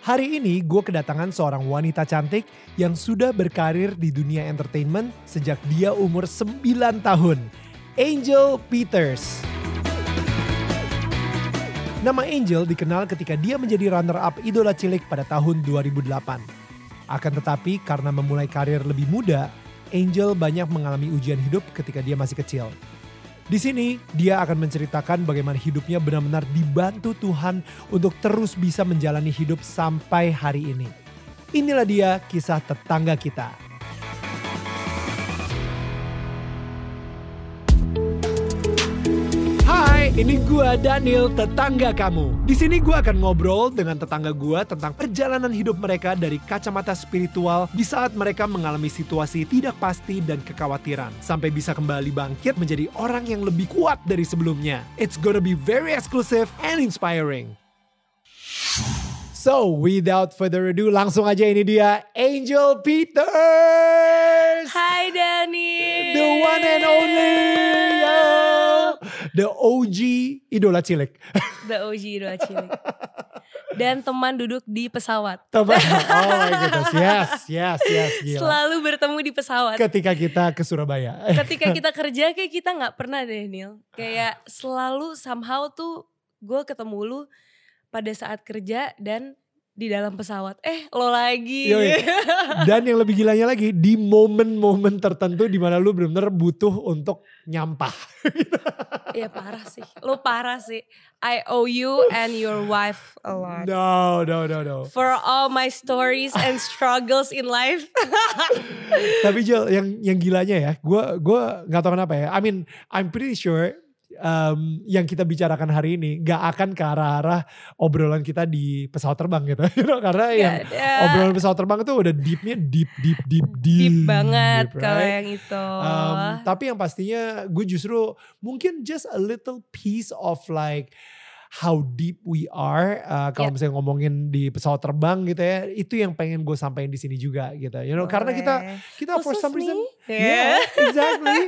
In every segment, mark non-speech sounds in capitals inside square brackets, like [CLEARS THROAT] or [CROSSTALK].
Hari ini gue kedatangan seorang wanita cantik yang sudah berkarir di dunia entertainment sejak dia umur 9 tahun. Angel Peters. Nama Angel dikenal ketika dia menjadi runner-up idola cilik pada tahun 2008. Akan tetapi karena memulai karir lebih muda, Angel banyak mengalami ujian hidup ketika dia masih kecil. Di sini dia akan menceritakan bagaimana hidupnya benar-benar dibantu Tuhan untuk terus bisa menjalani hidup sampai hari ini. Inilah dia kisah tetangga kita. Ini gua Daniel, tetangga kamu. Di sini gua akan ngobrol dengan tetangga gua tentang perjalanan hidup mereka dari kacamata spiritual di saat mereka mengalami situasi tidak pasti dan kekhawatiran sampai bisa kembali bangkit menjadi orang yang lebih kuat dari sebelumnya. It's gonna be very exclusive and inspiring. So, without further ado, langsung aja ini dia Angel Peters. Hai Dani. The one and only. yo. The OG idola cilik. The OG idola cilik. Dan teman duduk di pesawat. Teman. Oh my goodness. Yes, yes, yes. Gila. Selalu bertemu di pesawat. Ketika kita ke Surabaya. Ketika kita kerja kayak kita nggak pernah deh Nil. Kayak selalu somehow tuh gue ketemu lu pada saat kerja dan di dalam pesawat. Eh lo lagi. Yoi. [LAUGHS] Dan yang lebih gilanya lagi di momen-momen tertentu di mana lu benar-benar butuh untuk nyampah. [LAUGHS] Iya parah sih. Lo parah sih. I owe you and your wife a lot. No, no, no, no. For all my stories and [LAUGHS] struggles in life. Tapi Jel, yang yang gilanya ya, gue gua nggak tahu kenapa ya. I mean, I'm pretty sure um, yang kita bicarakan hari ini gak akan ke arah-arah obrolan kita di pesawat terbang gitu. [LAUGHS] You know, Karena yang ada. obrolan pesawat terbang itu udah deepnya deep, deep, deep, deep. Deep banget kalau right? yang itu. Um, tapi yang pastinya gue justru mungkin just a little piece of like how deep we are uh, kalau Yeah. misalnya ngomongin di pesawat terbang gitu ya itu yang pengen gue sampaikan di sini juga gitu you know karena kita Boleh. kita for Khusus some reason yeah Yeah. [LAUGHS] exactly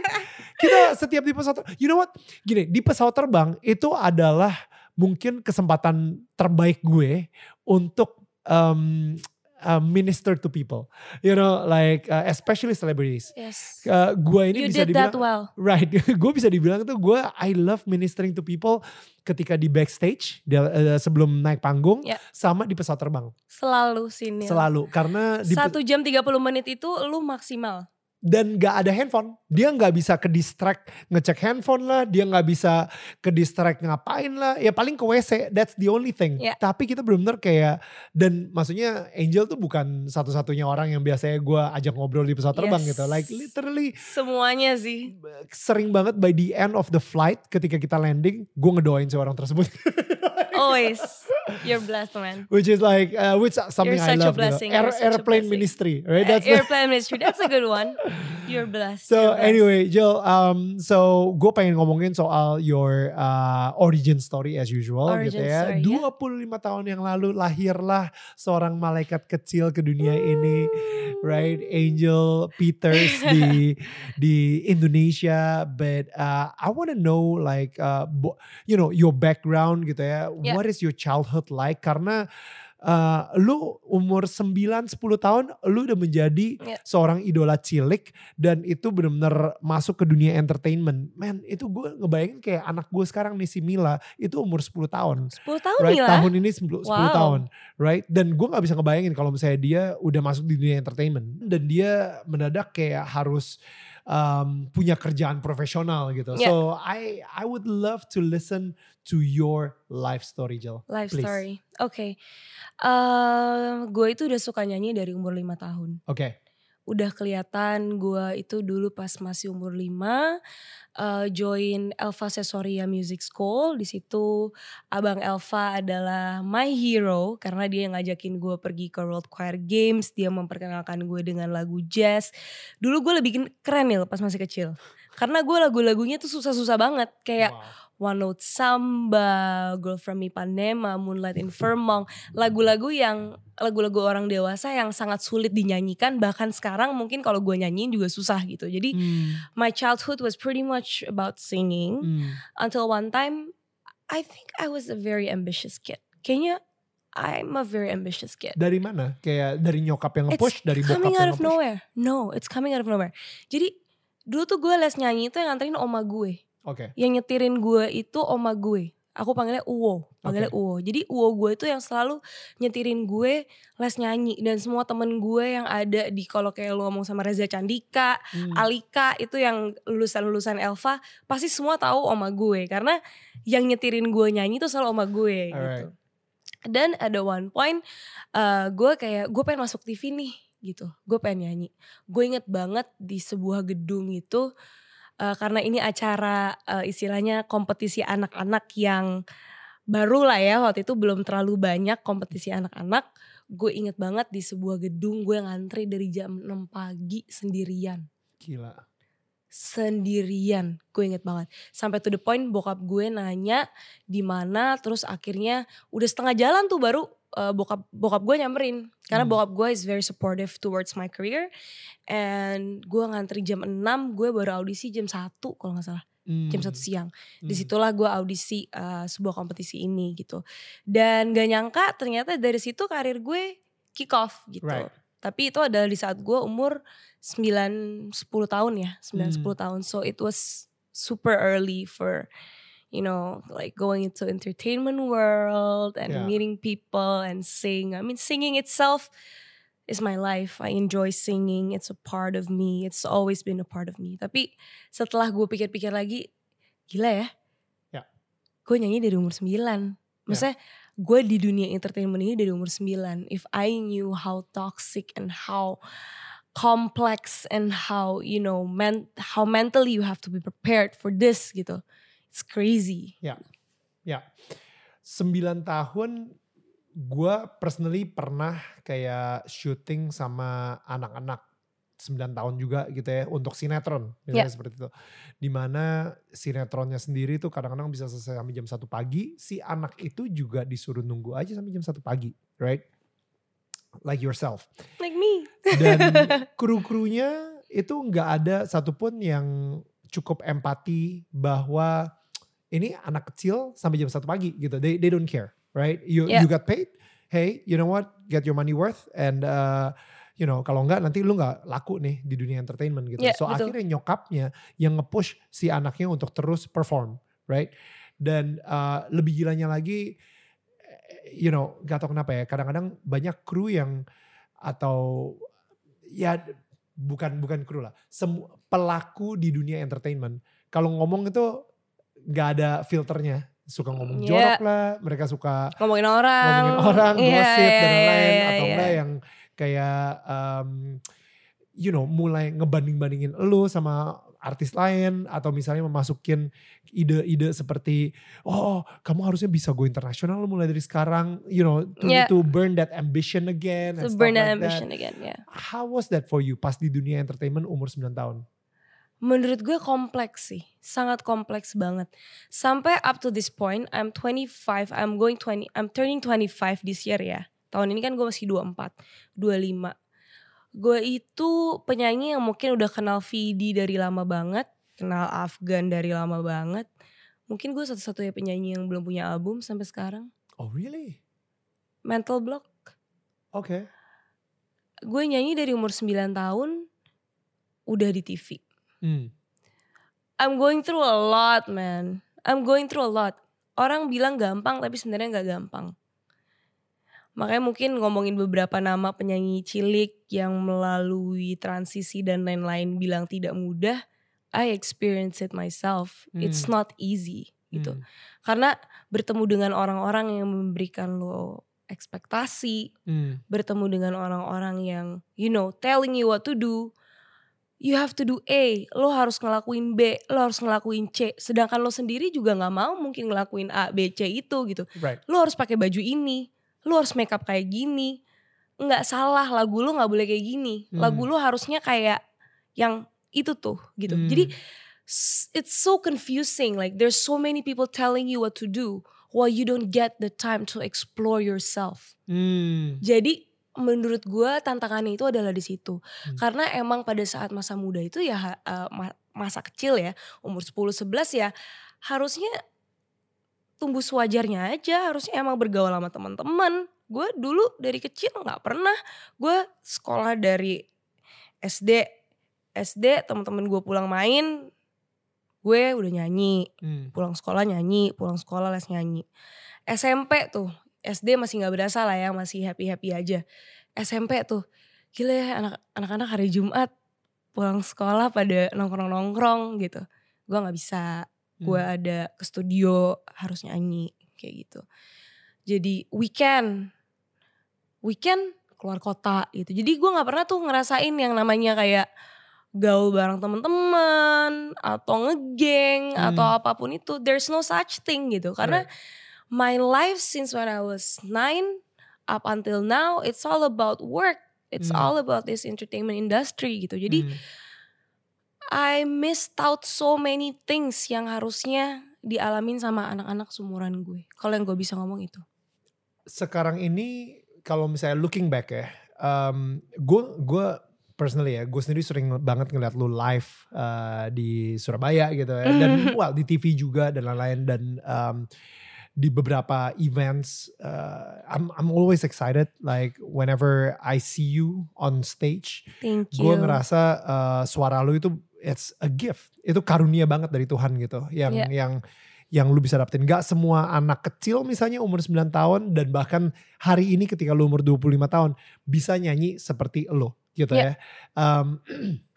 kita setiap di pesawat you know what gini di pesawat terbang itu adalah mungkin kesempatan terbaik gue untuk um, uh, minister to people you know like uh, especially celebrities Yes. uh, gue ini You bisa did that dibilang well. right [LAUGHS] gue bisa dibilang tuh gue I love ministering to people ketika di backstage di- uh, sebelum naik panggung Ya. sama di pesawat terbang Selalu sini. selalu karena di, Satu jam 30 menit itu lu maksimal. Dan gak ada handphone dia nggak bisa ke distract ngecek handphone lah dia nggak bisa ke distract ngapain lah ya paling ke WC that's the only thing Ya. tapi kita benar-benar kayak dan maksudnya Angel tuh bukan satu-satunya orang yang biasanya gue ajak ngobrol di pesawat terbang Yes. gitu like literally Semuanya sih. sering banget by the end of the flight ketika kita landing gue ngedoain si orang tersebut [LAUGHS] Always. You're blessed man. which is like uh, which something You're I such a love blessing, gitu. Air, such a airplane blessing. ministry right that's Airplane ministry. That's a good one. You're blessed. So you're blessed. anyway, Jill, um, so gue pengen ngomongin soal your uh, origin story as usual gitu Origin ya. story, ya. 25 tahun yang lalu lahirlah seorang malaikat kecil ke dunia ini, right? Angel Peters di [LAUGHS] di Indonesia, but uh, I want to know like uh, you know your background gitu ya. Yeah. What is your childhood like? Karena uh, lu umur 9-10 tahun lu udah menjadi Yeah. seorang idola cilik dan itu benar-benar masuk ke dunia entertainment. Man, itu gue ngebayangin kayak anak gue sekarang nih si Mila itu umur 10 tahun. 10 tahun right, nih lah. tahun ini 10, 10 Wow. tahun, right? Dan gue nggak bisa ngebayangin kalau misalnya dia udah masuk di dunia entertainment dan dia mendadak kayak harus um, punya kerjaan profesional gitu. Yeah. So I I would love to listen to your life story, Jill. Life Please. story. Oke. Eh, gue itu udah suka nyanyi dari umur 5 tahun. Oke. Udah kelihatan gue itu dulu pas masih umur 5 eh, join Elva Sesoria Music School. Di situ Abang Elva adalah my hero karena dia yang ngajakin gue pergi ke World Choir Games, dia memperkenalkan gue dengan lagu jazz. Dulu gue lebih keren nih pas masih kecil. Karena gue lagu-lagunya tuh susah-susah banget kayak Wow. One Note Samba, Girl from Ipanema, Moonlight in Vermont, lagu-lagu yang lagu-lagu orang dewasa yang sangat sulit dinyanyikan bahkan sekarang mungkin kalau gue nyanyiin juga susah gitu. Jadi Hmm, my childhood was pretty much about singing hmm. until one time I think I was a very ambitious kid. Kayaknya I'm a very ambitious kid. Dari mana? Kayak dari nyokap yang nge-push, It's dari bokap coming yang out of nge-push? nowhere. No, it's coming out of nowhere. Jadi dulu tuh gue les nyanyi itu yang nganterin oma gue. Oke. Yang nyetirin gue itu oma gue. Aku panggilnya Uwo, panggilnya Uwo. Jadi Uwo gue itu yang selalu nyetirin gue les nyanyi dan semua temen gue yang ada di kalau kayak lu ngomong sama Reza Candika, Hmm. Alika itu yang lulusan-lulusan Elva pasti semua tahu oma gue karena yang nyetirin gue nyanyi itu selalu oma gue gitu. Alright. Dan ada one point eh, gue kayak gue pengen masuk TV nih gitu. Gue pengen nyanyi. Gue inget banget di sebuah gedung itu eh, karena ini acara eh, istilahnya kompetisi anak-anak yang baru lah ya waktu itu belum terlalu banyak kompetisi anak-anak. Gue inget banget di sebuah gedung gue ngantri dari jam 6 pagi sendirian Gila. sendirian gue inget banget sampai to the point bokap gue nanya di mana terus akhirnya udah setengah jalan tuh baru uh, bokap bokap gue nyamperin karena Hmm. bokap gue is very supportive towards my career and gue ngantri jam 6 gue baru audisi jam 1 kalau nggak salah jam Hmm. 1 siang Hmm. di situlah gue audisi uh, sebuah kompetisi ini gitu dan gak nyangka ternyata dari situ karir gue kick off gitu Right. tapi itu adalah di saat gue umur 9 10 tahun ya 9 10 Hmm. tahun so it was super early for you know like going into entertainment world and Yeah. meeting people and sing I mean singing itself is my life. I enjoy singing. It's a part of me. It's always been a part of me. Tapi setelah gue pikir-pikir lagi gila ya. Ya. gue nyanyi dari umur 9 maksudnya gue di dunia entertainment ini dari umur 9 if I knew how toxic and how complex and how you know men how mentally you have to be prepared for this gitu it's crazy Ya. Sembilan tahun gue personally pernah kayak syuting sama anak-anak 9 tahun juga gitu ya untuk sinetron misalnya Ya. seperti itu. Di mana sinetronnya sendiri tuh kadang-kadang bisa selesai sampai jam satu pagi. Si anak itu juga disuruh nunggu aja sampai jam satu pagi, right? Like yourself. like me Dan [LAUGHS] kru-krunya itu nggak ada satupun yang cukup empati bahwa ini anak kecil sampai jam satu pagi gitu. They they don't care, right? You Yeah. you got paid. Hey, you know what? Get your money worth and uh, you know kalau nggak nanti lu nggak laku nih di dunia entertainment gitu. Yeah, so betul. akhirnya nyokapnya yang nge-push si anaknya untuk terus perform, right? Dan uh, lebih gilanya lagi you know, gak tau kenapa ya, kadang-kadang banyak kru yang atau ya bukan bukan kru lah, semua pelaku di dunia entertainment kalau ngomong itu nggak ada filternya, suka ngomong Iya. jorok lah, mereka suka ngomongin orang ngomongin orang, Iya, gosip dan iya, lain-lain iya, atau iya. enggak yang kayak um, you know mulai ngebanding-bandingin lu sama artis lain atau misalnya memasukin ide-ide seperti oh kamu harusnya bisa go internasional lu mulai dari sekarang you know to, Yeah. to burn that ambition again to burn like that that. ambition again ya How was that for you pas di dunia entertainment umur 9 tahun? Menurut gue kompleks sih sangat kompleks banget. Sampai up to this point I'm 25 I'm going 20 I'm turning 25 this year ya. Tahun ini kan gue masih 24 25 gue itu penyanyi yang mungkin udah kenal Vidi dari lama banget kenal Afgan dari lama banget. Mungkin gue satu-satunya penyanyi yang belum punya album sampai sekarang. Oh really? Mental Block. Oke. gue nyanyi dari umur 9 tahun udah di TV Hmm. I'm going through a lot, man. I'm going through a lot. Orang bilang gampang, tapi sebenarnya nggak gampang. Makanya mungkin ngomongin beberapa nama penyanyi cilik yang melalui transisi dan lain-lain bilang tidak mudah. I experience it myself. It's Hmm. not easy gitu. Hmm. Karena bertemu dengan orang-orang yang memberikan lo ekspektasi, Hmm. bertemu dengan orang-orang yang you know telling you what to do you have to do A. Lo harus ngelakuin B. Lo harus ngelakuin C. Sedangkan lo sendiri juga nggak mau mungkin ngelakuin A B C itu gitu. Right. lo harus pakai baju ini. Lo harus make up kayak gini. Nggak salah lagu lo nggak boleh kayak gini. Hmm. lagu lo harusnya kayak yang itu tuh gitu. Hmm. jadi it's so confusing. Like there's so many people telling you what to do while you don't get the time to explore yourself. Hmm. jadi menurut gue tantangannya itu adalah di situ. Hmm. Karena emang pada saat masa muda itu ya ma- masa kecil ya, umur 10 11 ya harusnya tumbuh sewajarnya aja, harusnya emang bergaul sama teman-teman, gue dulu dari kecil nggak pernah gue sekolah dari SD SD teman-teman gue pulang main gue udah nyanyi Hmm. pulang sekolah nyanyi pulang sekolah les nyanyi SMP tuh SD masih nggak berasa lah ya masih happy happy aja SMP tuh gila ya anak anak-anak hari Jumat pulang sekolah pada nongkrong nongkrong gitu gue nggak bisa gue Hmm. ada ke studio harus nyanyi kayak gitu jadi weekend weekend keluar kota gitu jadi gue nggak pernah tuh ngerasain yang namanya kayak gaul bareng temen-temen atau ngegeng Hmm. atau apa pun itu there's no such thing gitu karena Right. My life since when I was nine up until now it's all about work it's Hmm. all about this entertainment industry gitu jadi Hmm. I missed out so many things yang harusnya dialamin sama anak-anak sumuran gue. Kalau yang gue bisa ngomong itu. sekarang ini kalau misalnya looking back ya, gue gue personally ya, gue sendiri sering banget ngeliat lu live uh, di Surabaya gitu ya, dan [LAUGHS] well di TV juga dan lain-lain dan um, di beberapa events, uh, I'm I'm always excited like whenever I see you on stage, Thank gue you. ngerasa uh, suara lu itu it's a gift, itu karunia banget dari Tuhan gitu, yang Iya. yang yang lu bisa dapetin. Gak semua anak kecil misalnya umur 9 tahun dan bahkan hari ini ketika lu umur 25 tahun bisa nyanyi seperti lo gitu Iya. ya. Um, [CLEARS THROAT]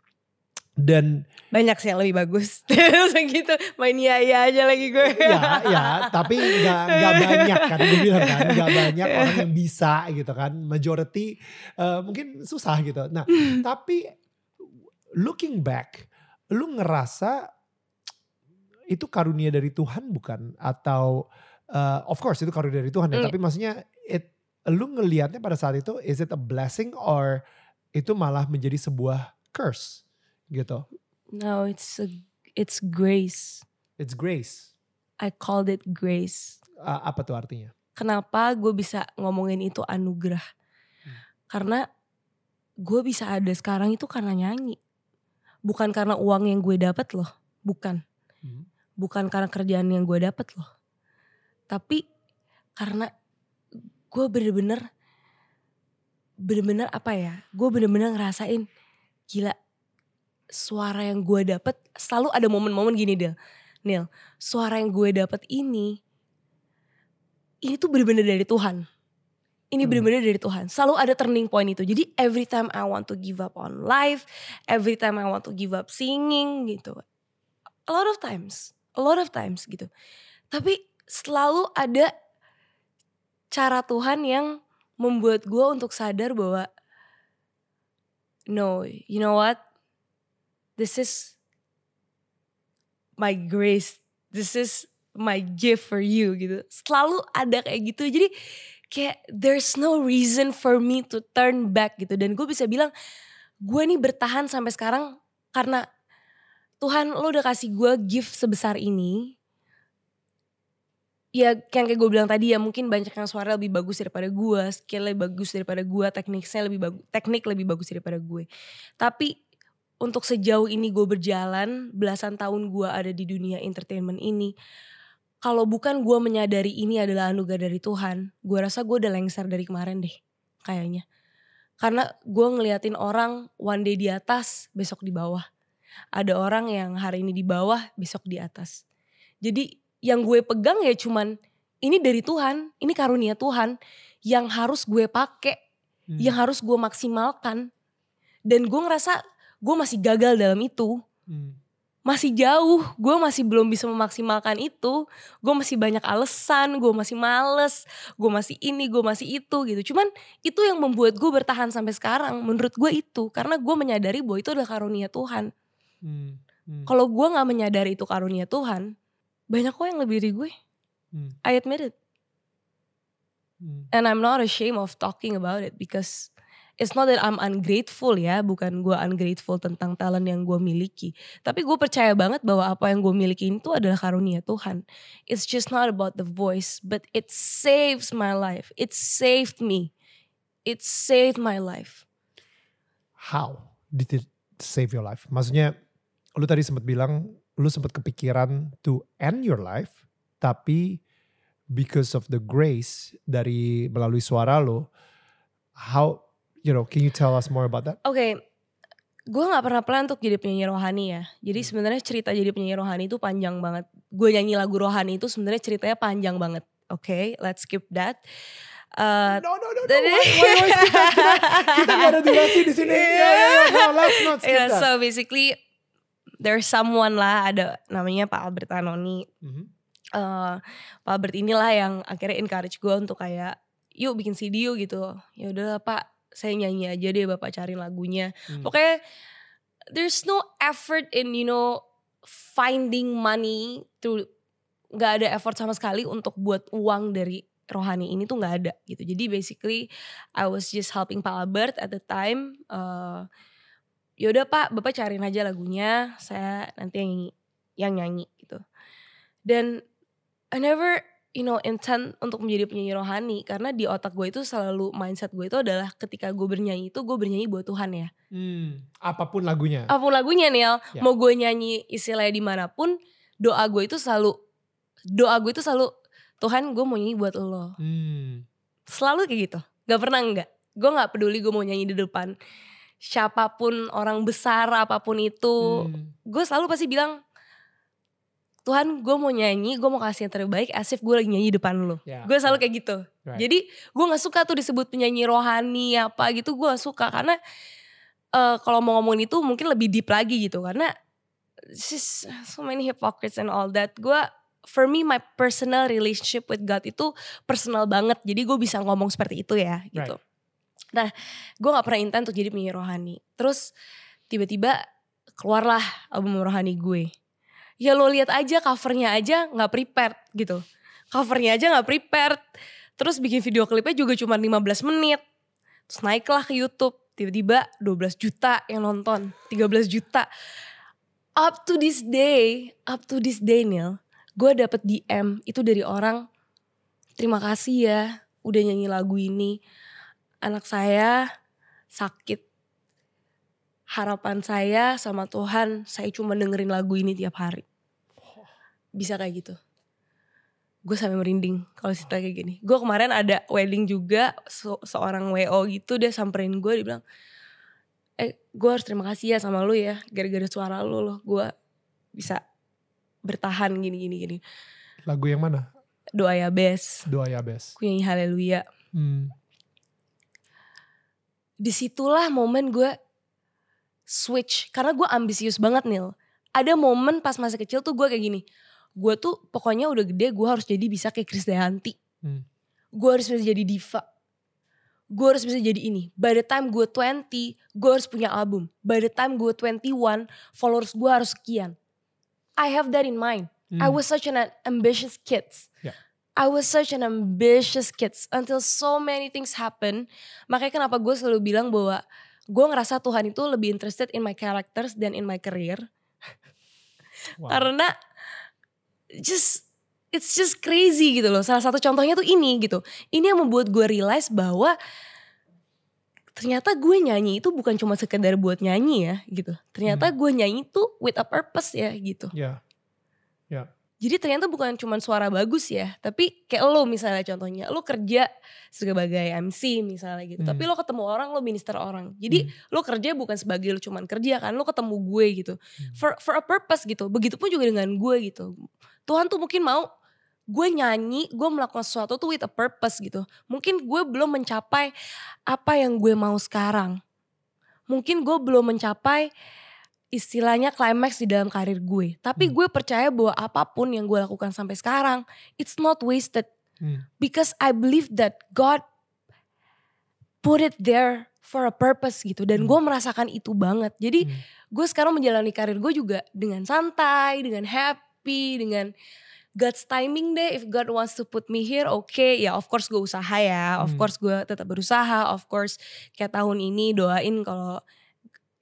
dan Banyak sih yang lebih bagus. [LAUGHS] Terus gitu main iya iya aja lagi gue. ya ya tapi nggak nggak banyak kan gue bilang kan nggak banyak [LAUGHS] orang yang bisa gitu kan majority uh, mungkin susah gitu nah tapi looking back lu ngerasa itu karunia dari Tuhan bukan atau uh, of course itu karunia dari Tuhan ya Mm. tapi maksudnya it lu ngelihatnya pada saat itu is it a blessing or itu malah menjadi sebuah curse gitu No, it's a, it's grace. it's grace I called it grace. Uh, apa tuh artinya Kenapa gue bisa ngomongin itu anugerah? Hmm. Karena gue bisa ada sekarang itu karena nyanyi. Bukan karena uang yang gue dapat loh. Bukan. Hmm. bukan karena kerjaan yang gue dapet loh tapi karena gue bener-bener bener-bener apa ya gue bener-bener ngerasain gila suara yang gue dapet selalu ada momen-momen gini Del Nil suara yang gue dapet ini ini tuh bener-bener dari Tuhan. Ini Hmm. bener-bener dari Tuhan. Selalu ada turning point itu. Jadi every time I want to give up on life every time I want to give up singing gitu a lot of times a lot of times gitu. Tapi selalu ada cara Tuhan yang membuat gue untuk sadar bahwa no you know what this is my grace. This is my gift for you gitu. Selalu ada kayak gitu. Jadi kayak there's no reason for me to turn back gitu. Dan gue bisa bilang gue nih bertahan sampai sekarang karena Tuhan lo udah kasih gue gift sebesar ini. Ya yang kayak gue bilang tadi ya mungkin banyak yang suara lebih bagus daripada gue skillnya bagus daripada gue tekniknya lebih bagus teknik lebih bagus daripada gue. Tapi untuk sejauh ini gue berjalan belasan tahun gue ada di dunia entertainment ini kalau bukan gue menyadari ini adalah anugerah dari Tuhan gue rasa gue udah lengser dari kemarin deh kayaknya. Karena gue ngeliatin orang one day di atas besok di bawah. Ada orang yang hari ini di bawah besok di atas. Jadi yang gue pegang ya cuman ini dari Tuhan ini karunia Tuhan yang harus gue pakai Hmm. yang harus gue maksimalkan. Dan gue ngerasa gue masih gagal dalam itu Hmm. masih jauh gue masih belum bisa memaksimalkan itu gue masih banyak alasan gue masih males gue masih ini gue masih itu gitu cuman itu yang membuat gue bertahan sampai sekarang menurut gue itu karena gue menyadari bahwa itu adalah karunia Tuhan Hmm. Hmm. kalau gue nggak menyadari itu karunia Tuhan banyak kok yang lebih dari gue Hmm. I admit it Hmm. and I'm not ashamed of talking about it because it's not that I'm ungrateful ya, bukan gue ungrateful tentang talent yang gue miliki. Tapi gue percaya banget bahwa apa yang gue miliki itu adalah karunia Tuhan. It's just not about the voice, but it saves my life. It saved me. It saved my life. How did it save your life? Maksudnya lu tadi sempat bilang lu sempat kepikiran to end your life tapi because of the grace dari melalui suara lo, how you know, can you tell us more about that? Oke, gue nggak pernah plan untuk jadi penyanyi rohani ya. Jadi Hmm. sebenarnya cerita jadi penyanyi rohani itu panjang banget. Gue nyanyi lagu rohani itu sebenarnya ceritanya panjang banget. Oke, let's skip that. Eh, no, no, no, no. Why, why, why skip that? Kita, [LAUGHS] kita gak ada durasi di sini. Yeah, yeah, yeah. No, let's not skip yeah, that. so basically there's someone lah ada namanya Pak Albert Anoni. Mhm. Eh, Pak Albert inilah yang akhirnya encourage gue untuk kayak yuk bikin yuk gitu. Ya udahlah Pak, saya nyanyi aja deh Bapak cari lagunya. Hmm. Pokoknya there's no effort in you know finding money through nggak ada effort sama sekali untuk buat uang dari rohani ini tuh nggak ada gitu. Jadi basically I was just helping Pak Albert at the time. Uh, yaudah Pak, Bapak cariin aja lagunya, saya nanti yang nyanyi, yang nyanyi gitu. Dan I never you know intent untuk menjadi penyanyi rohani karena di otak gue itu selalu mindset gue itu adalah ketika gue bernyanyi itu gue bernyanyi buat Tuhan ya Hmm, apa pun lagunya. apa pun lagunya Niel Ya. mau gue nyanyi istilahnya di mana pun doa gue itu selalu doa gue itu selalu Tuhan gue mau nyanyi buat lo Hmm. selalu kayak gitu gak pernah enggak gue nggak peduli gue mau nyanyi di depan siapa pun orang besar apa pun itu Hmm. gue selalu pasti bilang Tuhan gue mau nyanyi gue mau kasih yang terbaik as if gue lagi nyanyi depan lo Ya, gue selalu ya. kayak gitu. Right. jadi gue nggak suka tuh disebut penyanyi rohani apa gitu gue gak suka. Karena eh, kalau mau ngomongin itu mungkin lebih deep lagi gitu. Karena just so many hypocrites and all that. Gue for me my personal relationship with God itu personal banget. Jadi gue bisa ngomong seperti itu ya gitu. Nah gue nggak pernah intent untuk jadi penyanyi rohani. Terus tiba-tiba keluarlah album rohani gue ya lo lihat aja covernya aja nggak prepared gitu. Covernya aja nggak prepared. Terus bikin video klipnya juga cuma 15 menit. Terus naiklah ke YouTube tiba-tiba 12 juta yang nonton 13 juta. Up to this day up to this day Neil gue dapet DM itu dari orang terima kasih ya udah nyanyi lagu ini. Anak saya sakit harapan saya sama Tuhan saya cuma dengerin lagu ini tiap hari bisa kayak gitu gue sampai merinding kalau cerita kayak gini gue kemarin ada wedding juga se- seorang wo gitu dia samperin gue dia bilang eh gue harus terima kasih ya sama lu ya gara-gara suara lu loh gue bisa bertahan gini gini gini Lagu yang mana? doa ya bes Doa ya bes. aku nyanyi haleluya Hmm. di situlah momen gue switch karena gue ambisius banget Nil ada momen pas masih kecil tuh gue kayak gini gue tuh pokoknya udah gede gue harus jadi bisa kayak Krisdayanti Hmm. gue harus bisa jadi diva gue harus bisa jadi ini by the time gue 20 gue harus punya album by the time gue 21 followers gue harus sekian I have that in mind I Hmm. was such an ambitious kid. Yeah. I was such an ambitious kid until so many things happen. Makanya kenapa gue selalu bilang bahwa gue ngerasa Tuhan itu lebih interested in my characters than in my career. [LAUGHS] Wow. Karena just it's just crazy gitu loh. Salah satu contohnya tuh ini gitu. Ini yang membuat gue realize bahwa ternyata gue nyanyi itu bukan cuma sekedar buat nyanyi ya gitu. Ternyata gue nyanyi tuh with a purpose ya gitu. Ya. Jadi ternyata bukan cuma suara bagus ya, tapi kayak lo misalnya contohnya, lo kerja sebagai MC misalnya gitu, Hmm. tapi lo ketemu orang, lo minister orang. Jadi lo kerja bukan sebagai lo cuman kerja kan, lo ketemu gue gitu, for for a purpose gitu. Begitupun juga dengan gue gitu. Tuhan tuh mungkin mau gue nyanyi, gue melakukan sesuatu tuh with a purpose gitu. Mungkin gue belum mencapai apa yang gue mau sekarang. Mungkin gue belum mencapai istilahnya climax di dalam karir gue. Tapi Hmm. gue percaya bahwa apa pun yang gue lakukan sampai sekarang, it's not wasted. Hmm. Because I believe that God put it there for a purpose gitu. Dan Hmm. gue merasakan itu banget. Jadi Hmm. gue sekarang menjalani karir gue juga dengan santai, dengan happy, dengan God's timing deh. If God wants to put me here, oke. Ya of course gue usaha ya. Of Hmm. course gue tetap berusaha. Of course kayak tahun ini doain kalau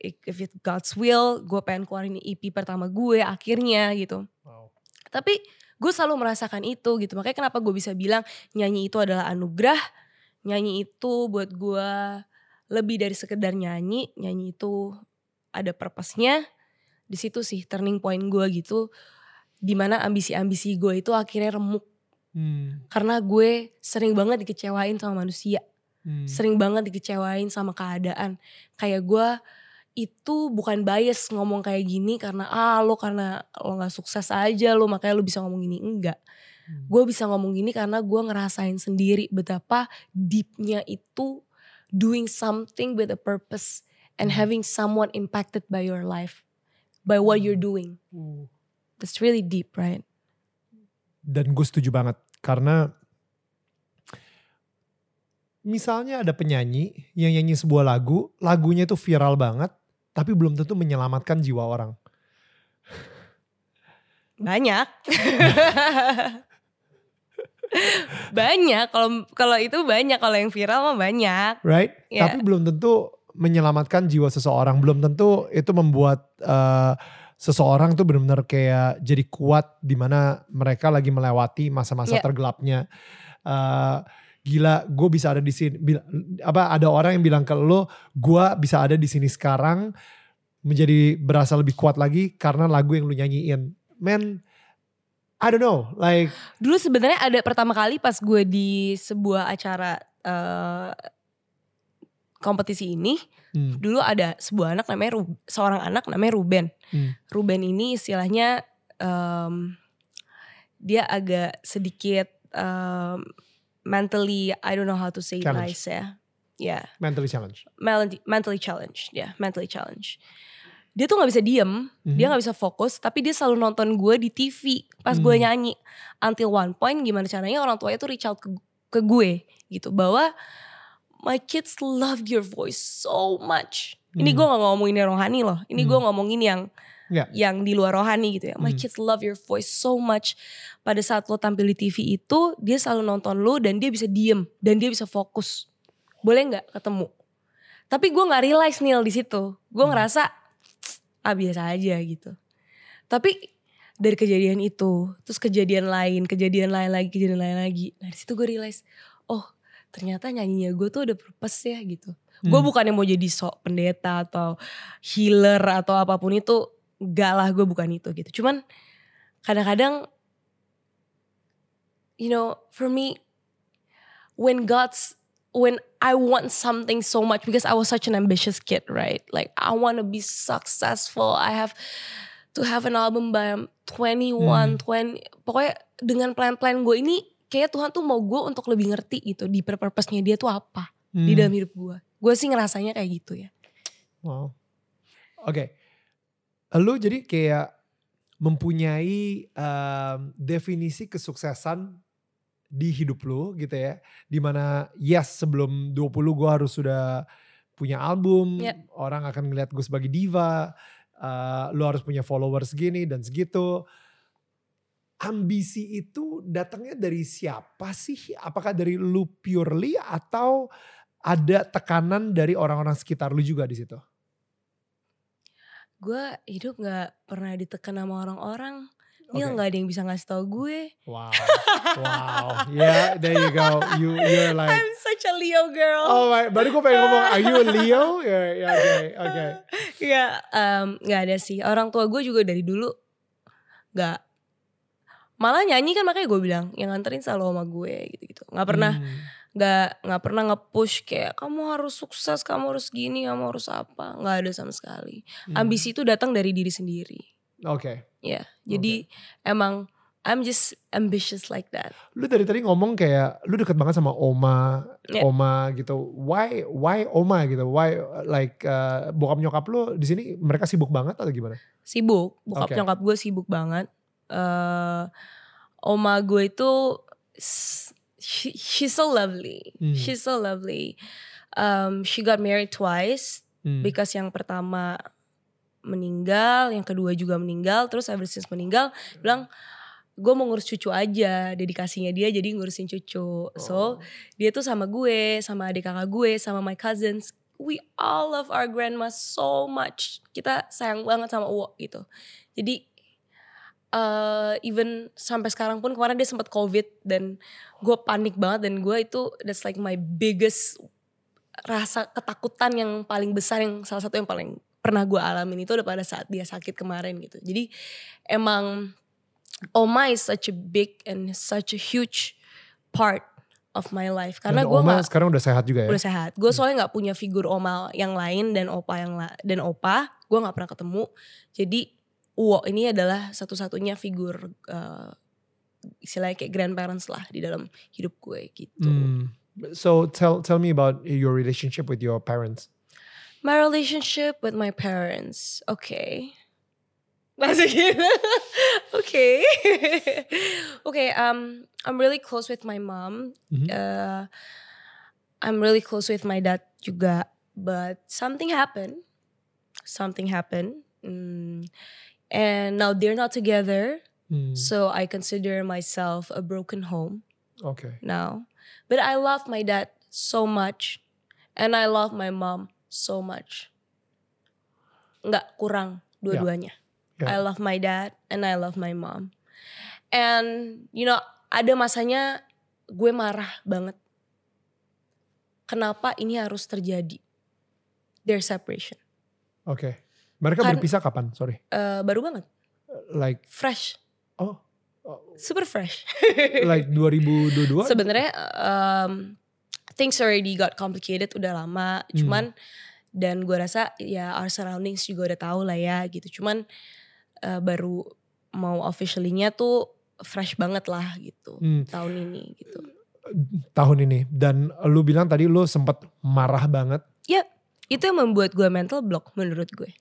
if it God's will, gue pengen keluarin EP pertama gue akhirnya gitu. Wow. Tapi gue selalu merasakan itu gitu. Makanya kenapa gue bisa bilang nyanyi itu adalah anugerah. Nyanyi itu buat gue lebih dari sekedar nyanyi. Nyanyi itu ada purpose-nya. Di situ sih turning point gue gitu. Di mana ambisi-ambisi gue itu akhirnya remuk. Hmm. Karena gue sering banget dikecewain sama manusia. Hmm. Sering banget dikecewain sama keadaan. Kayak gue itu bukan bias ngomong kayak gini karena ah lo karena lo gak sukses aja lo makanya lo bisa ngomong gini. Enggak. Hmm. Gue bisa ngomong gini karena gue ngerasain sendiri betapa deepnya itu doing something with a purpose and Hmm. having someone impacted by your life, by what you're Hmm. doing. Uh. That's really deep, right? Dan gue setuju banget karena misalnya ada penyanyi yang nyanyi sebuah lagu, lagunya itu viral banget, tapi belum tentu menyelamatkan jiwa orang. Banyak. [LAUGHS] banyak kalau kalau itu banyak kalau yang viral mah banyak. right? Ya. Tapi belum tentu menyelamatkan jiwa seseorang, belum tentu itu membuat eh, seseorang tuh benar-benar kayak jadi kuat di mana mereka lagi melewati masa-masa Ya. tergelapnya. Eh, gila, gue bisa ada di sini. bil- Apa ada orang yang bilang ke lo, gue bisa ada di sini sekarang menjadi berasa lebih kuat lagi karena lagu yang lu nyanyiin. Man, I don't know, like Dulu sebenarnya ada pertama kali pas gue di sebuah acara eh, kompetisi ini, hmm, dulu ada sebuah anak namanya Ru- seorang anak namanya Ruben. Hmm. Ruben ini istilahnya em, dia agak sedikit em, mentally I don't know how to say it Challenged. nice ya. Ya, mentally challenged. mentally mentally challenged, ya, mentally challenged. Dia tuh nggak bisa diem, Mhm. dia nggak bisa fokus, tapi dia selalu nonton gue di TV pas gue Hmm. nyanyi. Until one point gimana caranya orang tuanya tuh reach out ke, ke gue gitu bahwa my kids love your voice so much. Ini Hmm. gue gak ngomongin yang rohani loh, ini gue Hmm. ngomongin yang Ya. yang di luar rohani gitu ya. My Hmm. kids love your voice so much. Pada saat lo tampil di TV itu, dia selalu nonton lo dan dia bisa diem dan dia bisa fokus. Boleh nggak ketemu? Tapi gue nggak realize Neil di situ. Gue Hmm. ngerasa ah biasa aja gitu. Tapi dari kejadian itu, terus kejadian lain, kejadian lain lagi, kejadian lain lagi. Nah di situ gue realize, oh ternyata nyanyinya gue tuh ada purpose ya gitu. Gue Hmm. bukan yang mau jadi sok pendeta atau healer atau apa pun itu. Gak lah gue bukan itu gitu. Cuman kadang-kadang, you know, for me, when God's, when I want something so much because I was such an ambitious kid, right? Like I want to be successful. I have to have an album by 21, 20. Pokoknya dengan plan-plan gue ini, kayak Tuhan tuh mau gue untuk lebih ngerti gitu di purpose-nya dia tuh apa di Hmm. dalam hidup gue. Gue sih ngerasanya kayak gitu ya. Wow. Oke. Lu jadi kayak mempunyai em, definisi kesuksesan di hidup lu gitu ya. Di mana yes sebelum 20 gue harus sudah punya album. Yep. Orang akan ngeliat gue sebagai diva. eh, lu harus punya followers gini dan segitu. Ambisi itu datangnya dari siapa sih? Apakah dari lu purely atau ada tekanan dari orang-orang sekitar lu juga di situ? Gue hidup gak pernah ditekan sama orang-orang. Nil Oke. gak ada yang bisa ngasih tau gue. Wow. Wow. Yeah, there you go. You you're [LAUGHS] like I'm such a Leo girl. Oh my, baru gue pengen ngomong, are you a Leo? Ya, ya, oke, oke. Ya, em, gak ada sih. Orang tua gue juga dari dulu gak malah nyanyi kan makanya gue bilang yang nganterin selalu sama gue gitu-gitu. Gak pernah Hmm. Nggak nggak pernah nge-push kayak kamu harus sukses, kamu harus gini, kamu harus apa. nggak ada sama sekali. Hmm. Ambisi itu datang dari diri sendiri. Oke. Ya, jadi emang I'm just ambitious like that. Lu dari tadi ngomong kayak lu deket banget sama oma, Ya. oma gitu. Why why oma gitu? Why like uh, bokap nyokap lu di sini mereka sibuk banget atau gimana? Sibuk, bokap Oke. nyokap gue sibuk banget. eh oma gue itu she, she's so lovely. Hmm. She's so lovely. Um, she got married twice Hmm. because yang pertama meninggal, yang kedua juga meninggal, terus ever since meninggal bilang gue mau ngurus cucu aja, dedikasinya dia jadi ngurusin cucu. So Oh. dia tuh sama gue, sama adik kakak gue, sama my cousins. We all love our grandma so much. Kita sayang banget sama Uwo gitu. Jadi eh even sampai sekarang pun kemarin dia sempat covid dan gue panik banget dan gue itu that's like my biggest rasa ketakutan yang paling besar yang salah satu yang paling pernah gue alamin itu udah pada saat dia sakit kemarin gitu. Jadi emang Oma is such a big and such a huge part of my life karena gue Oma nggak sekarang udah sehat juga ya. udah sehat. Gue soalnya nggak punya figur oma yang lain dan opa yang la dan opa gue nggak pernah ketemu. Jadi Uwo ini adalah satu-satunya figur eh, istilahnya kayak grandparents lah di dalam hidup gue gitu. Hmm. So tell tell me about your relationship with your parents. My relationship with my parents, okay. Masih gitu. [LAUGHS] okay. [LAUGHS] okay, um, I'm really close with my mom. Mhm. Uh, I'm really close with my dad juga. But something happened. Something happened. Mm, and now they're not together. Hmm. So I consider myself a broken home Okay. now. But I love my dad so much. And I love my mom so much. Nggak kurang dua-duanya. Ya. I love my dad and I love my mom. And you know, ada masanya gue marah banget. Kenapa ini harus terjadi? Their separation. Oke. Mereka Kan- berpisah kapan? Sorry. Eh, baru banget. Like Fresh. oh, oh, Super fresh. [LAUGHS] like 2022? Sebenarnya um, things already got complicated udah lama. Hmm. Cuman dan gue rasa ya our surroundings juga udah tahu lah ya gitu. Cuman eh, baru mau officially-nya tuh fresh banget lah gitu Hmm, tahun ini gitu. tahun ini dan lu bilang tadi lu sempat marah banget. Itu yang membuat gue mental block menurut gue.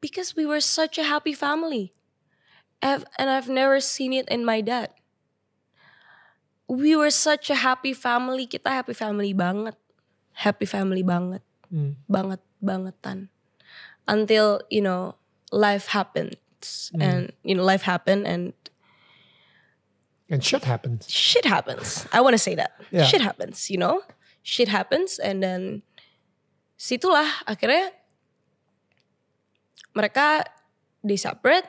Because we were such a happy family. I've- and I've never seen it in my dad. We were such a happy family. Kita happy family banget. Happy family banget. Hmm. Banget, bangetan. Until, you know, life happens. Hmm. And, you know, life happened and And shit happens. shit happens. I want to say that. Yeah. Shit happens, you know? Shit happens and then situlah akhirnya mereka they separate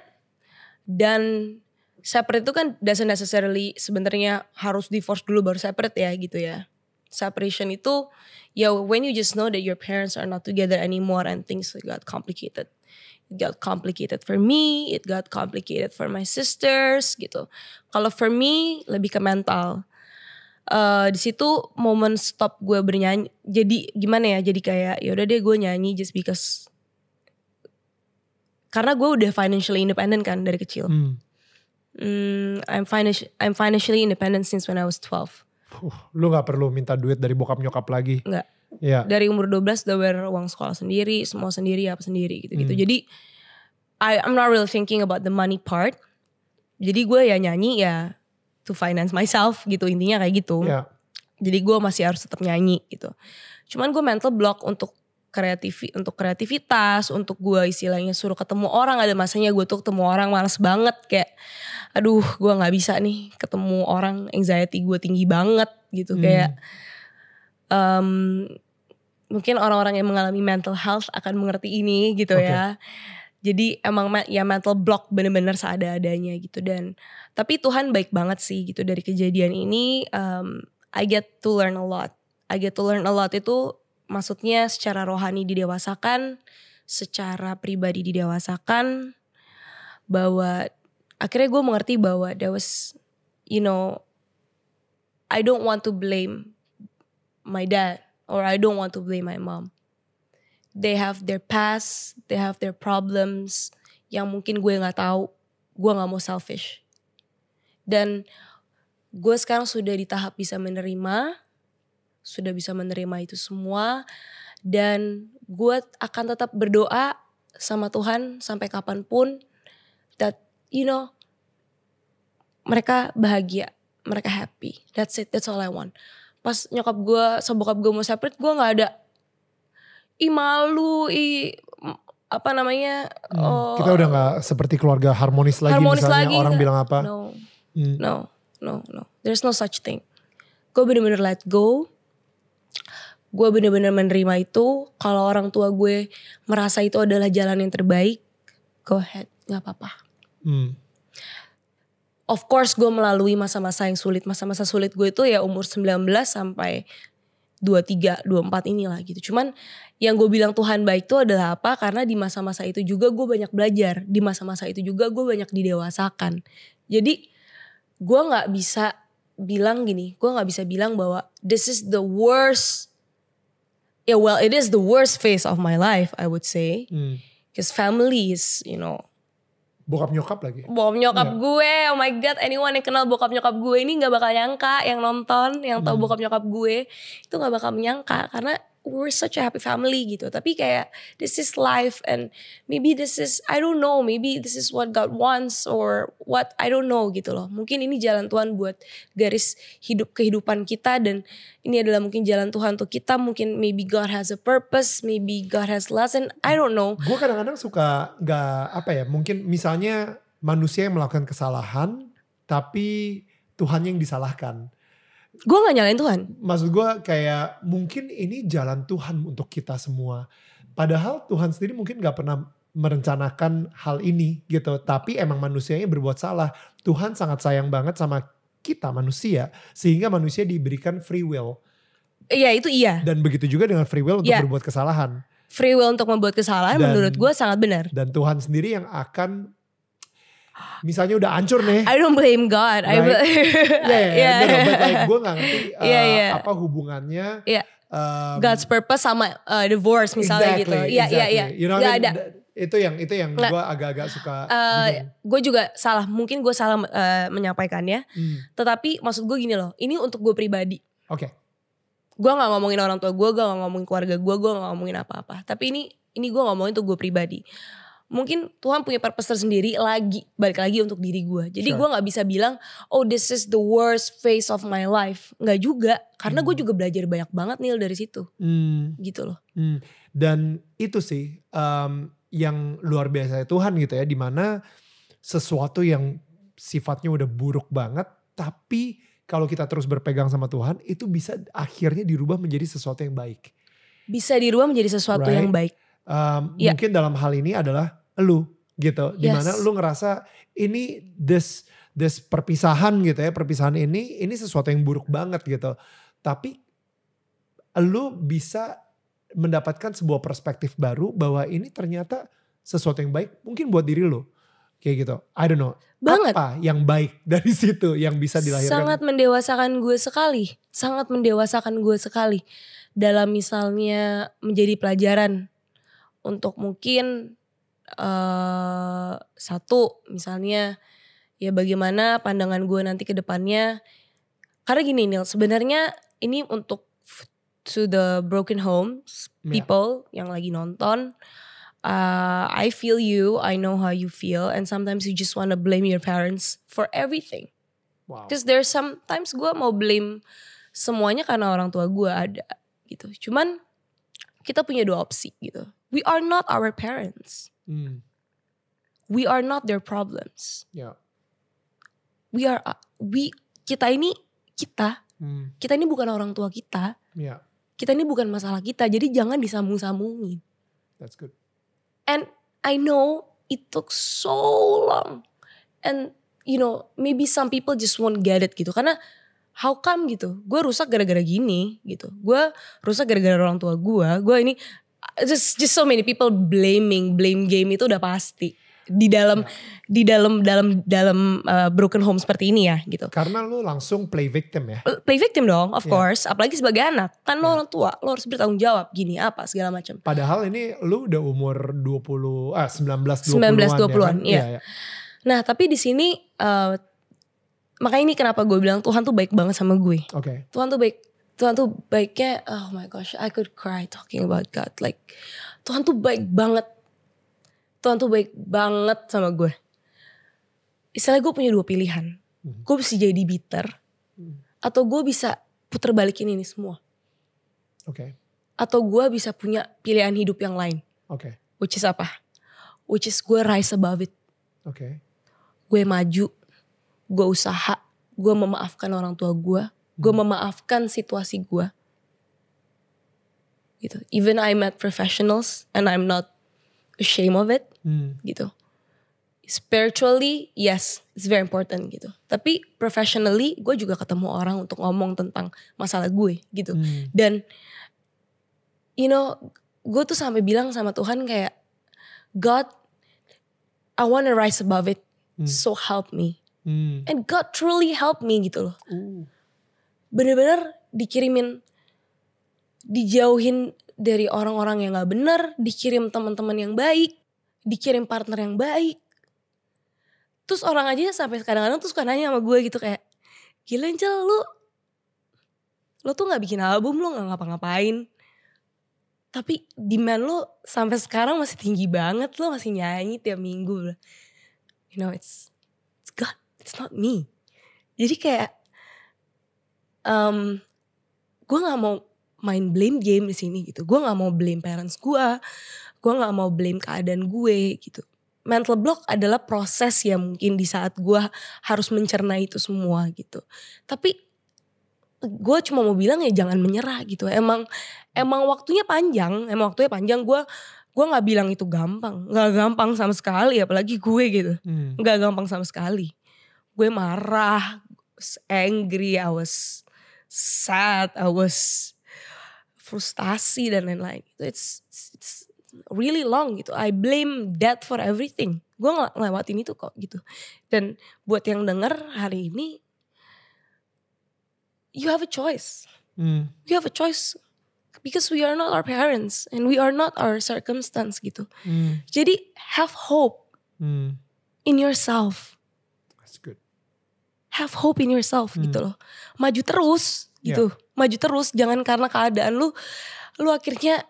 dan separate itu kan doesn't necessarily sebenarnya harus divorce dulu baru separate ya gitu ya. Separation itu ya when you just know that your parents are not together anymore and things got complicated. It got complicated for me, it got complicated for my sisters gitu. Kalau for me lebih ke mental. Eh di situ momen stop gue bernyanyi. Jadi gimana ya? Jadi kayak ya udah deh gue nyanyi just because karena gue udah financially independent kan dari kecil. Hmm. Hmm, I'm financial I'm financially independent since when I was 12. Puh, lu nggak perlu minta duit dari bokap nyokap lagi. Enggak. Ya. Dari umur 12 udah bayar uang sekolah sendiri, semua sendiri apa sendiri gitu-gitu. Hmm. Jadi I I'm not really thinking about the money part. Jadi gue ya nyanyi ya to finance myself gitu intinya kayak gitu. Ya. Jadi gue masih harus tetap nyanyi gitu. Cuman gue mental block untuk kreatif untuk kreativitas, untuk gue istilahnya suruh ketemu orang ada masanya gue tuh ketemu orang males banget kayak aduh gue nggak bisa nih ketemu orang anxiety gue tinggi banget gitu Hmm. kayak em, mungkin orang-orang yang mengalami mental health akan mengerti ini gitu Oke. ya. Jadi emang ya mental block bener-bener seada-adanya gitu dan tapi Tuhan baik banget sih gitu dari kejadian ini em, I get to learn a lot. I get to learn a lot itu maksudnya secara rohani didewasakan, secara pribadi didewasakan bahwa akhirnya gue mengerti bahwa there was you know I don't want to blame my dad or I don't want to blame my mom. They have their past, they have their problems yang mungkin gue nggak tahu. Gue nggak mau selfish. Dan gue sekarang sudah di tahap bisa menerima, sudah bisa menerima itu semua, dan gue akan tetap berdoa sama Tuhan sampai kapan pun that you know mereka bahagia, mereka happy. That's it, that's all I want. Pas nyokap gue, sama bokap gue mau separate, gue nggak ada ih malu, m- apa namanya? Hmm. oh, Kita udah nggak seperti keluarga harmonis lagi Harmonis misalnya lagi, orang nggak. bilang apa. No, Hmm. no, no, no. There's no such thing. Gue bener-bener let go. Gue bener-bener menerima itu. Kalau orang tua gue merasa itu adalah jalan yang terbaik, go ahead, nggak apa-apa. Hmm. Of course gue melalui masa-masa yang sulit. Masa-masa sulit gue itu ya umur 19 sampai 23, 24 inilah gitu. Cuman yang gue bilang Tuhan baik itu adalah apa? Karena di masa-masa itu juga gue banyak belajar. Di masa-masa itu juga gue banyak didewasakan. Jadi gue gak bisa bilang gini, gue gak bisa bilang bahwa this is the worst, yeah well it is the worst phase of my life I would say. Hmm. Because family is, you know, Bokap nyokap lagi. bokap nyokap Iya. gue, oh my god, anyone yang kenal bokap nyokap gue ini nggak bakal nyangka, yang nonton, yang tahu Hmm. bokap nyokap gue itu nggak bakal menyangka karena we're such a happy family gitu. Tapi kayak this is life and maybe this is I don't know, maybe this is what God wants or what I don't know gitu loh. Mungkin ini jalan Tuhan buat garis hidup kehidupan kita dan ini adalah mungkin jalan Tuhan untuk kita. Mungkin maybe God has a purpose, maybe God has lesson, I don't know. Gue kadang-kadang suka nggak apa ya, mungkin misalnya manusia yang melakukan kesalahan, tapi Tuhan yang disalahkan. Gue gak nyalain Tuhan. Maksud gue kayak mungkin ini jalan Tuhan untuk kita semua. Padahal Tuhan sendiri mungkin nggak pernah merencanakan hal ini gitu. Tapi emang manusianya berbuat salah. Tuhan sangat sayang banget sama kita manusia. Sehingga manusia diberikan free will. Iya itu iya. Dan begitu juga dengan free will untuk Ya. berbuat kesalahan. free will untuk membuat kesalahan Dan- menurut gue sangat benar. Dan Tuhan sendiri yang akan misalnya udah hancur nih. I don't blame God. I Right. bl- Ya, ya, Yeah. no, [LAUGHS] but like gue gak ngerti [LAUGHS] uh, iya. apa hubungannya. Iya. um, God's purpose sama uh, divorce misalnya gitu. Iya iya iya. You know, Gak what I ada. mean? Th- itu yang itu yang Nggak. gue agak-agak suka. Uh, gue juga salah. Mungkin gue salah uh, menyampaikannya. Hmm, Tetapi maksud gue gini loh. Ini untuk gue pribadi. Oke, Gue gak ngomongin orang tua gue. Gue gak ngomongin keluarga gue. Gue gak ngomongin apa-apa. Tapi ini ini gue ngomongin untuk gue pribadi. Mungkin Tuhan punya purpose tersendiri lagi balik lagi untuk diri gue. Jadi Sure. gue nggak bisa bilang, oh this is the worst phase of my life. Nggak juga, karena gue Hmm. juga belajar banyak banget nih dari situ, Hmm, gitu loh. hmm. Dan itu sih um, yang luar biasa Tuhan gitu ya, di mana sesuatu yang sifatnya udah buruk banget, tapi kalau kita terus berpegang sama Tuhan, itu bisa akhirnya dirubah menjadi sesuatu yang baik. Bisa dirubah menjadi sesuatu Right. yang baik. Um, Iya. Mungkin dalam hal ini adalah lu gitu, di mana Yes. lu ngerasa ini this this perpisahan gitu ya, perpisahan ini ini sesuatu yang buruk banget gitu, tapi lu bisa mendapatkan sebuah perspektif baru bahwa ini ternyata sesuatu yang baik mungkin buat diri lu kayak gitu. I don't know Banget. apa yang baik [LAUGHS] dari situ yang bisa dilahirkan. Sangat mendewasakan gue sekali. Sangat mendewasakan gue sekali. Dalam misalnya menjadi pelajaran. Untuk mungkin eh satu misalnya ya bagaimana pandangan gue nanti ke depannya. Karena gini Nil, sebenarnya ini untuk to the broken homes Ya. people yang lagi nonton. Uh, I feel you, I know how you feel, and sometimes you just wanna blame your parents for everything. Wow. Because there's sometimes gue mau blame semuanya karena orang tua gue ada gitu. Cuman kita punya dua opsi gitu. We are not our parents. Hmm, We are not their problems. ya. We are uh, we kita ini kita Hmm, kita ini bukan orang tua kita. ya. Kita ini bukan masalah kita. Jadi jangan disambung-sambungin. That's good. And I know it took so long. And you know, maybe some people just won't get it gitu. Karena how come gitu? Gue rusak gara-gara gini gitu. Gue rusak gara-gara orang tua gue. Gue ini just just so many people blaming, blame game itu udah pasti di dalam di dalam dalam dalam uh, broken home seperti ini ya gitu. Karena lu langsung play victim ya. Play victim dong, of Yeah. course. Apalagi sebagai anak, kan lo Yeah. orang tua, lo harus bertanggung jawab gini apa segala macam. Padahal ini lu udah umur 20 ah 19 20-an 19, 20-an, ya kan? iya. Nah tapi di sini eh makanya ini kenapa gue bilang Tuhan tuh baik banget sama gue. Oke. Tuhan tuh baik, Tuhan tuh baiknya, oh my gosh, I could cry talking about God. Like Tuhan tuh baik banget. Tuhan tuh baik banget sama gue. Istilahnya gue punya dua pilihan. Mhm. Gue bisa jadi bitter. Hmm. Atau gue bisa puter balikin ini semua. Oke. Atau gue bisa punya pilihan hidup yang lain. Oke. Which is apa? Which is gue rise above it. Oke. gue maju, gue usaha, gue memaafkan orang tua gue, gue Hmm. memaafkan situasi gue. Gitu. Even I met professionals and I'm not ashamed of it, Hmm. gitu. spiritually yes it's very important gitu tapi professionally gue juga ketemu orang untuk ngomong tentang masalah gue gitu Hmm. dan you know gue tuh sampai bilang sama Tuhan kayak God I wanna rise above it Hmm. so help me Hmm. and God truly help me gitu loh Uh. Bener-bener dikirimin dijauhin dari orang-orang yang gak bener dikirim teman-teman yang baik dikirim partner yang baik. Terus orang aja sampai kadang-kadang tuh suka nanya sama gue gitu kayak gila Angel lu lo tuh nggak bikin album lo nggak ngapa-ngapain. Tapi demand lo sampai sekarang masih tinggi banget lo masih nyanyi tiap minggu. You know it's it's God it's not me. Jadi kayak um, gue nggak mau main blame game di sini gitu. Gue nggak mau blame parents gue gue nggak mau blame keadaan gue gitu. Mental block adalah proses ya mungkin di saat gue harus mencerna itu semua gitu. Tapi gue cuma mau bilang ya jangan menyerah gitu. Emang emang waktunya panjang. Emang waktunya panjang. Gue gue nggak bilang itu gampang. Nggak gampang sama sekali apalagi gue gitu. Hmm. nggak gampang sama sekali. Gue marah angry I was sad I was frustasi dan lain-lain it's, it's, it's really long gitu I blame that for everything gue nggak ngelewatin itu kok gitu dan buat yang denger hari ini you have a choice Hmm. you have a choice because we are not our parents and we are not our circumstance gitu Hmm. jadi have hope Hmm. in yourself. Have hope in yourself Hmm. gitu loh. Maju terus gitu. Maju terus jangan karena keadaan lu lu akhirnya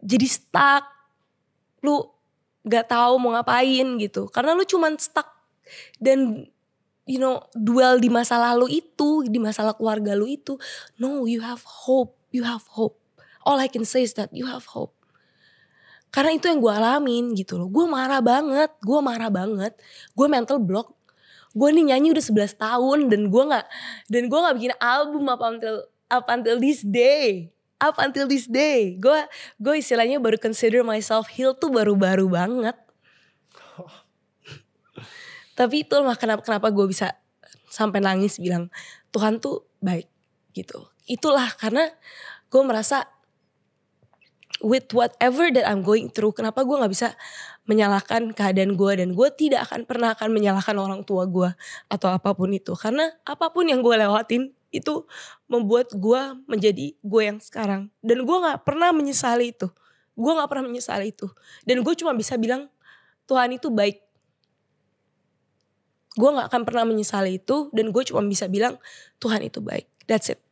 jadi stuck. Lu gak tahu mau ngapain gitu. Karena lu cuman stuck dan you know duel di masa lalu itu, di masalah keluarga lu itu. No, you have hope. You have hope. All I can say is that you have hope. Karena itu yang gue alamin gitu loh. Gue marah banget, gue marah banget. Gue mental block gue nih nyanyi udah 11 tahun dan gue nggak dan gue nggak bikin album up until up until this day. Up until this day. Gue gue istilahnya baru consider myself healed tuh baru-baru banget. [LAUGHS] Tapi itu lah kenapa kenapa gue bisa sampai nangis bilang Tuhan tuh baik gitu. Itulah karena gue merasa with whatever that I'm going through kenapa gue nggak bisa menyalahkan keadaan gue dan gue tidak akan pernah akan menyalahkan orang tua gue atau apa pun itu. Karena apa pun yang gue lewatin itu membuat gue menjadi gue yang sekarang. Dan gue nggak pernah menyesali itu. Gue nggak pernah menyesali itu. Dan gue cuma bisa bilang Tuhan itu baik. Gue nggak akan pernah menyesali itu dan gue cuma bisa bilang Tuhan itu baik. That's it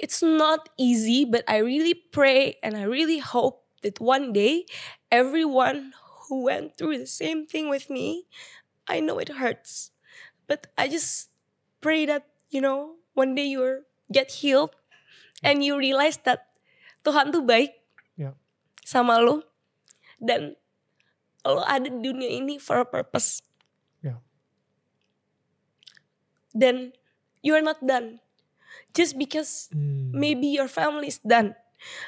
it's not easy, but I really pray and I really hope that one day everyone who went through the same thing with me, I know it hurts, but I just pray that you know one day you get healed and you realize that Tuhan tuh baik Ya. sama lo dan lo ada di dunia ini for a purpose. Ya. Dan you are not done. Just because Hmm. Maybe your family is done.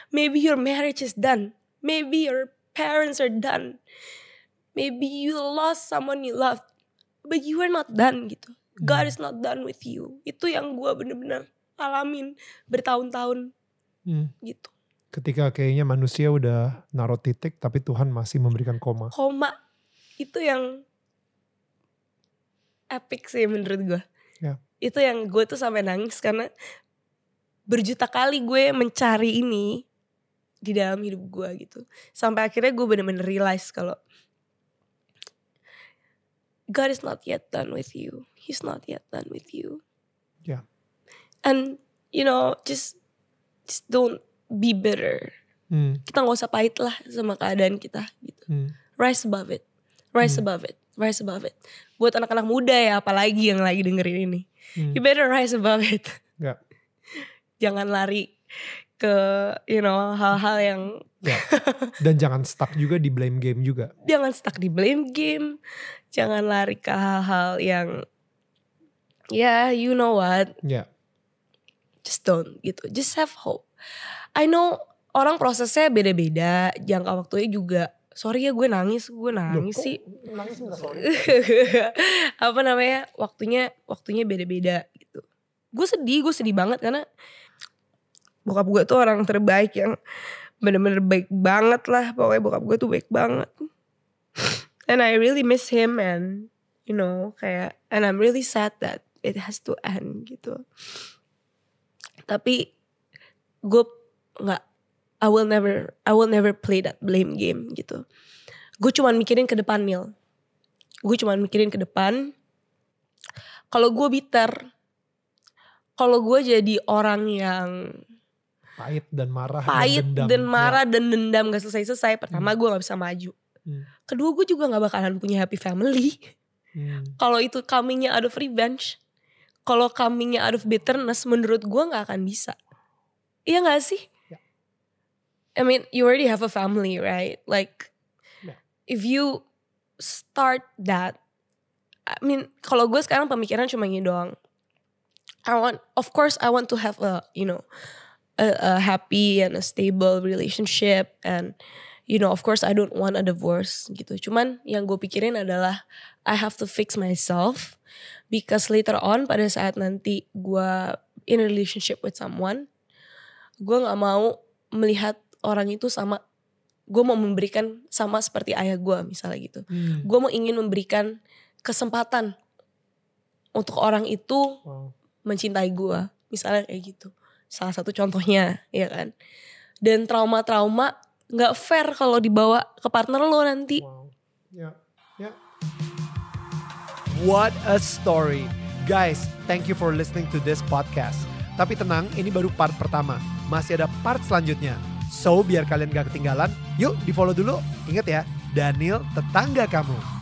Maybe your marriage is done. Maybe your parents are done. Maybe you lost someone you loved. But you are not done gitu. God Hmm. is not done with you. Itu yang gue bener-bener alamin bertahun-tahun Hmm. gitu. Ketika kayaknya manusia udah naruh titik tapi Tuhan masih memberikan koma. Koma itu yang epic sih menurut gue. Ya. Itu yang gue tuh sampai nangis karena berjuta kali gue mencari ini di dalam hidup gue gitu. Sampai akhirnya gue bener-bener realize kalau God is not yet done with you. He's not yet done with you. Ya. And you know, just just don't be bitter. Hmm. Kita nggak usah pahit lah sama keadaan kita gitu Hmm. rise above it, rise Hmm. above it, rise above it. Buat anak-anak muda ya, apalagi yang lagi dengerin ini, Hmm. you better rise above it. Ya. [LAUGHS] Jangan lari ke, you know, hal-hal yang Ya. [LAUGHS] Dan jangan stuck juga di blame game juga. jangan stuck di blame game, jangan lari ke hal-hal yang, ya, you know what, Ya. just don't gitu, just have hope. I know orang prosesnya beda-beda, jangka waktunya juga sorry ya gue nangis gue nangis Loh, sih. Nangis minta sorry. [LAUGHS] apa namanya waktunya waktunya beda-beda gitu. Gue sedih gue sedih banget karena bokap gue tuh orang terbaik yang bener-bener baik banget lah. Pokoknya bokap gue tuh baik banget. [LAUGHS] And I really miss him and you know kayak and I'm really sad that it has to end gitu. Tapi gue nggak I will never I will never play that blame game gitu gue cuman mikirin ke depan Nil gue cuman mikirin ke depan kalau gue bitter kalau gue jadi orang yang Pahit dan marah pahit dendam. dan Ya. marah dan dendam gak selesai-selesai pertama Hmm. gue gak bisa maju Hmm. kedua gue juga gak bakalan punya happy family Hmm. kalau itu comingnya out of revenge kalau comingnya out of bitterness menurut gue nggak akan bisa iya gak sih Ya. I mean you already have a family right? Like Ya. if you start that I mean kalau gue sekarang pemikiran cuma gini doang. I want of course I want to have a you know a, a happy and a stable relationship and you know of course I don't want a divorce gitu. Cuman yang gue pikirin adalah I have to fix myself because later on pada saat nanti gue in a relationship with someone gue nggak mau melihat orang itu sama gue mau memberikan sama seperti ayah gue misalnya gitu Hmm. gue mau ingin memberikan kesempatan untuk orang itu Wow. mencintai gue misalnya kayak gitu salah satu contohnya ya kan dan trauma-trauma nggak fair kalau dibawa ke partner lo nanti Wow. Ya, ya. What a story. Guys, thank you for listening to this podcast. Tapi tenang, ini baru part pertama. Masih ada part selanjutnya. So, biar kalian gak ketinggalan, yuk di follow dulu. Ingat ya, Daniel tetangga kamu.